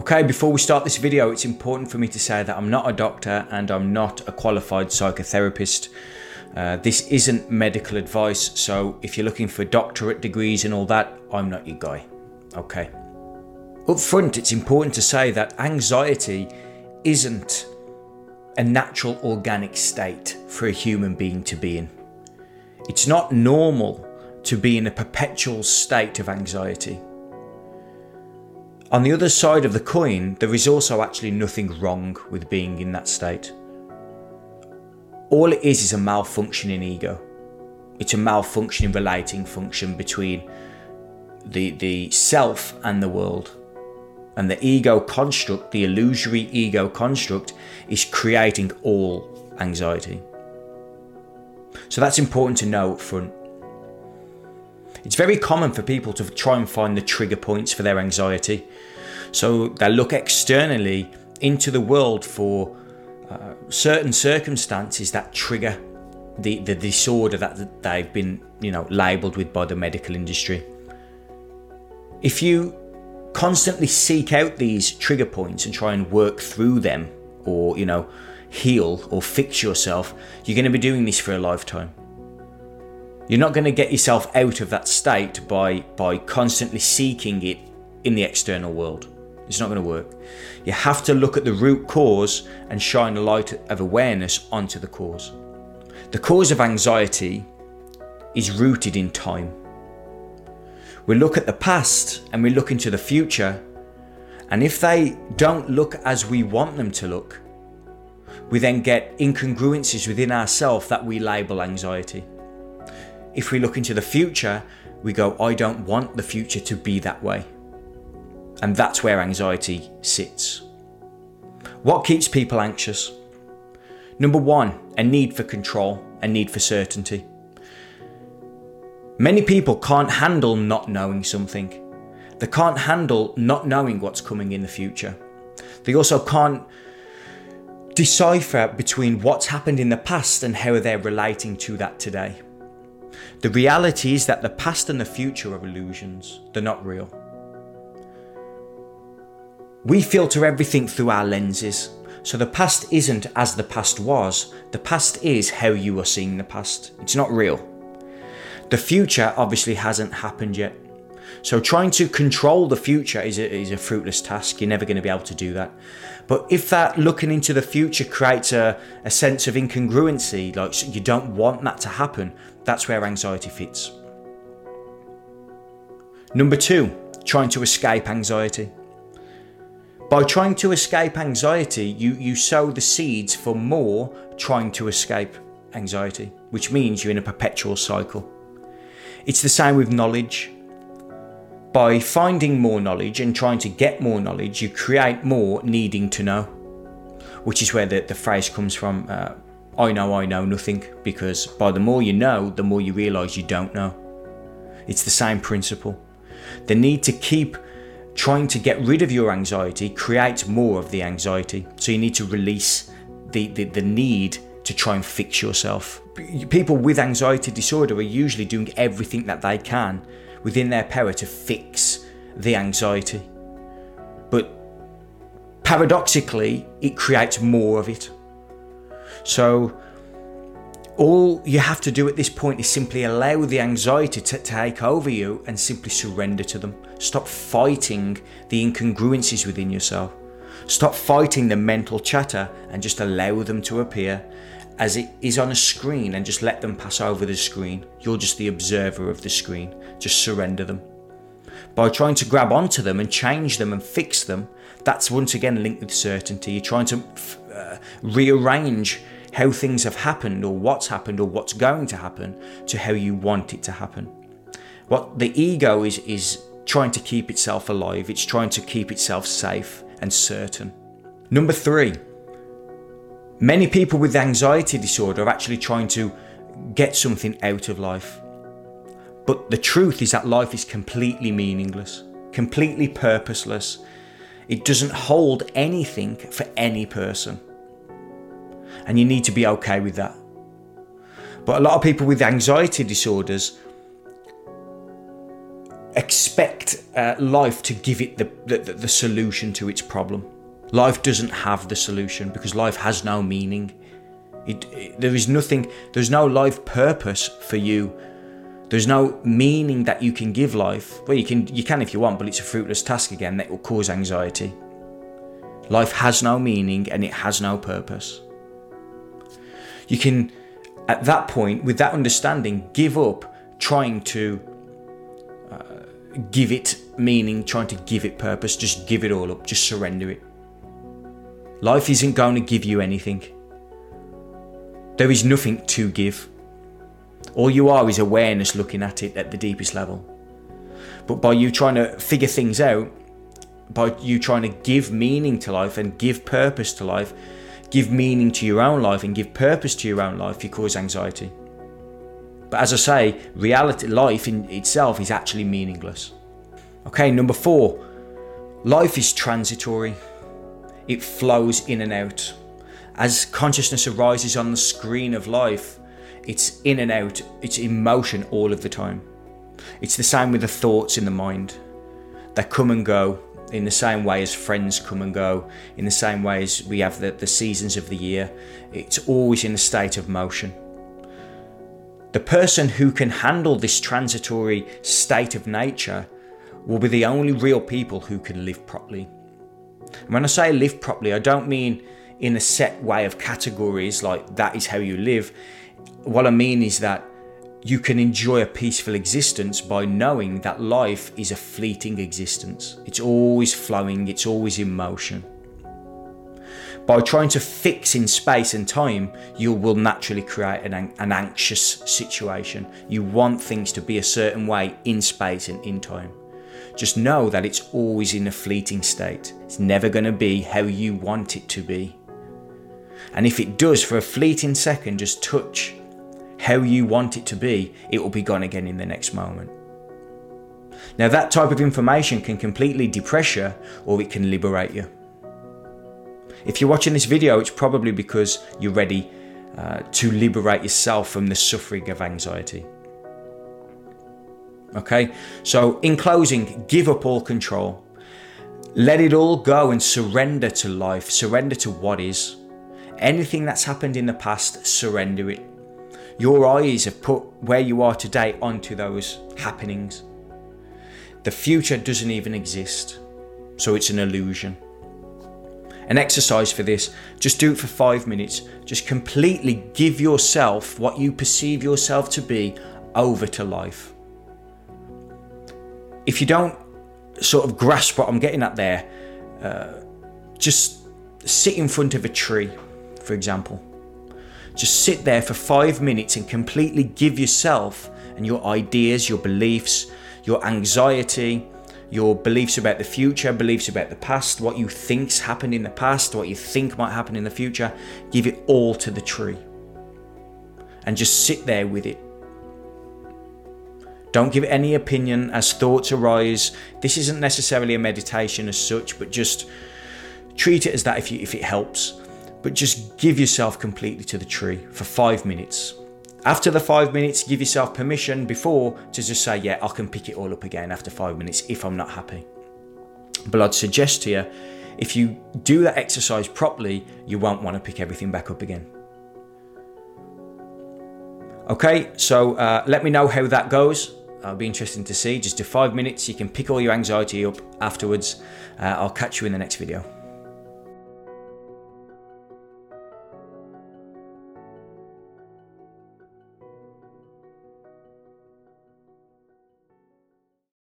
Okay, before we start this video, it's important for me to say that I'm not a doctor and I'm not a qualified psychotherapist. Uh, this isn't medical advice, so if you're looking for doctorate degrees and all that, I'm not your guy. Okay. Up front, it's important to say that anxiety isn't a natural organic state for a human being to be in. It's not normal to be in a perpetual state of anxiety. On the other side of the coin, there is also actually nothing wrong with being in that state. All it is is a malfunctioning ego. It's a malfunctioning relating function between the, the self and the world. And the ego construct, the illusory ego construct, is creating all anxiety. So that's important to know up front. It's very common for people to try and find the trigger points for their anxiety. So they look externally into the world for uh, certain circumstances that trigger the, the disorder that they've been, you know, labeled with by the medical industry. If you constantly seek out these trigger points and try and work through them or, you know, heal or fix yourself, you're going to be doing this for a lifetime. You're not going to get yourself out of that state by by constantly seeking it in the external world. It's not going to work. You have to look at the root cause and shine a light of awareness onto the cause. The cause of anxiety is rooted in time. We look at the past and we look into the future, and if they don't look as we want them to look, we then get incongruences within ourselves that we label anxiety. If we look into the future, we go, I don't want the future to be that way. And that's where anxiety sits. What keeps people anxious? Number one, a need for control, a need for certainty. Many people can't handle not knowing something. They can't handle not knowing what's coming in the future. They also can't decipher between what's happened in the past and how they're relating to that today. The reality is that the past and the future are illusions, they're not real. We filter everything through our lenses, so the past isn't as the past was, the past is how you are seeing the past. It's not real. The future obviously hasn't happened yet. So trying to control the future is a, is a fruitless task. You're never going to be able to do that. But if that looking into the future creates a, a sense of incongruency, like you don't want that to happen, that's where anxiety fits. Number two, trying to escape anxiety. By trying to escape anxiety, you, you sow the seeds for more trying to escape anxiety, which means you're in a perpetual cycle. It's the same with knowledge. By finding more knowledge and trying to get more knowledge, you create more needing to know, which is where the, the phrase comes from uh, I know I know nothing, because by the more you know, the more you realise you don't know. It's the same principle. The need to keep trying to get rid of your anxiety creates more of the anxiety. So you need to release the, the, the need to try and fix yourself. People with anxiety disorder are usually doing everything that they can within their power to fix the anxiety. But paradoxically, it creates more of it. So, all you have to do at this point is simply allow the anxiety to take over you and simply surrender to them. Stop fighting the incongruencies within yourself. Stop fighting the mental chatter and just allow them to appear as it is on a screen and just let them pass over the screen. You're just the observer of the screen. Just surrender them. By trying to grab onto them and change them and fix them, that's once again linked with certainty. You're trying to uh, rearrange how things have happened or what's happened or what's going to happen to how you want it to happen. What the ego is is trying to keep itself alive. It's trying to keep itself safe and certain. Number 3, Many people with anxiety disorder are actually trying to get something out of life. But the truth is that life is completely meaningless, completely purposeless. It doesn't hold anything for any person. And you need to be okay with that. But a lot of people with anxiety disorders expect uh, life to give it the, the, the solution to its problem. Life doesn't have the solution because life has no meaning. It, it, there is nothing, there's no life purpose for you. There's no meaning that you can give life. Well, you can, you can if you want, but it's a fruitless task again that will cause anxiety. Life has no meaning and it has no purpose. You can, at that point, with that understanding, give up trying to uh, give it meaning, trying to give it purpose. Just give it all up, just surrender it. Life isn't going to give you anything. There is nothing to give. All you are is awareness looking at it at the deepest level. But by you trying to figure things out, by you trying to give meaning to life and give purpose to life, give meaning to your own life and give purpose to your own life, you cause anxiety. But as I say, reality, life in itself is actually meaningless. Okay, number four, life is transitory. It flows in and out. As consciousness arises on the screen of life, it's in and out, it's in motion all of the time. It's the same with the thoughts in the mind. They come and go, in the same way as friends come and go, in the same way as we have the, the seasons of the year. It's always in a state of motion. The person who can handle this transitory state of nature will be the only real people who can live properly. And when I say live properly, I don't mean in a set way of categories like that is how you live. What I mean is that you can enjoy a peaceful existence by knowing that life is a fleeting existence. It's always flowing, it's always in motion. By trying to fix in space and time, you will naturally create an, an anxious situation. You want things to be a certain way in space and in time. Just know that it's always in a fleeting state. It's never going to be how you want it to be. And if it does for a fleeting second just touch how you want it to be, it will be gone again in the next moment. Now, that type of information can completely depress you or it can liberate you. If you're watching this video, it's probably because you're ready uh, to liberate yourself from the suffering of anxiety. Okay, so in closing, give up all control. Let it all go and surrender to life, surrender to what is. Anything that's happened in the past, surrender it. Your eyes have put where you are today onto those happenings. The future doesn't even exist, so it's an illusion. An exercise for this, just do it for five minutes. Just completely give yourself what you perceive yourself to be over to life. If you don't sort of grasp what I'm getting at there, uh, just sit in front of a tree, for example just sit there for five minutes and completely give yourself and your ideas, your beliefs, your anxiety, your beliefs about the future, beliefs about the past, what you think's happened in the past, what you think might happen in the future, give it all to the tree. And just sit there with it. Don't give any opinion as thoughts arise. This isn't necessarily a meditation as such, but just treat it as that if you if it helps but just give yourself completely to the tree for five minutes. After the five minutes, give yourself permission before to just say, Yeah, I can pick it all up again after five minutes if I'm not happy. But I'd suggest to you, if you do that exercise properly, you won't want to pick everything back up again. Okay, so uh, let me know how that goes. I'll be interesting to see. Just do five minutes, you can pick all your anxiety up afterwards. Uh, I'll catch you in the next video.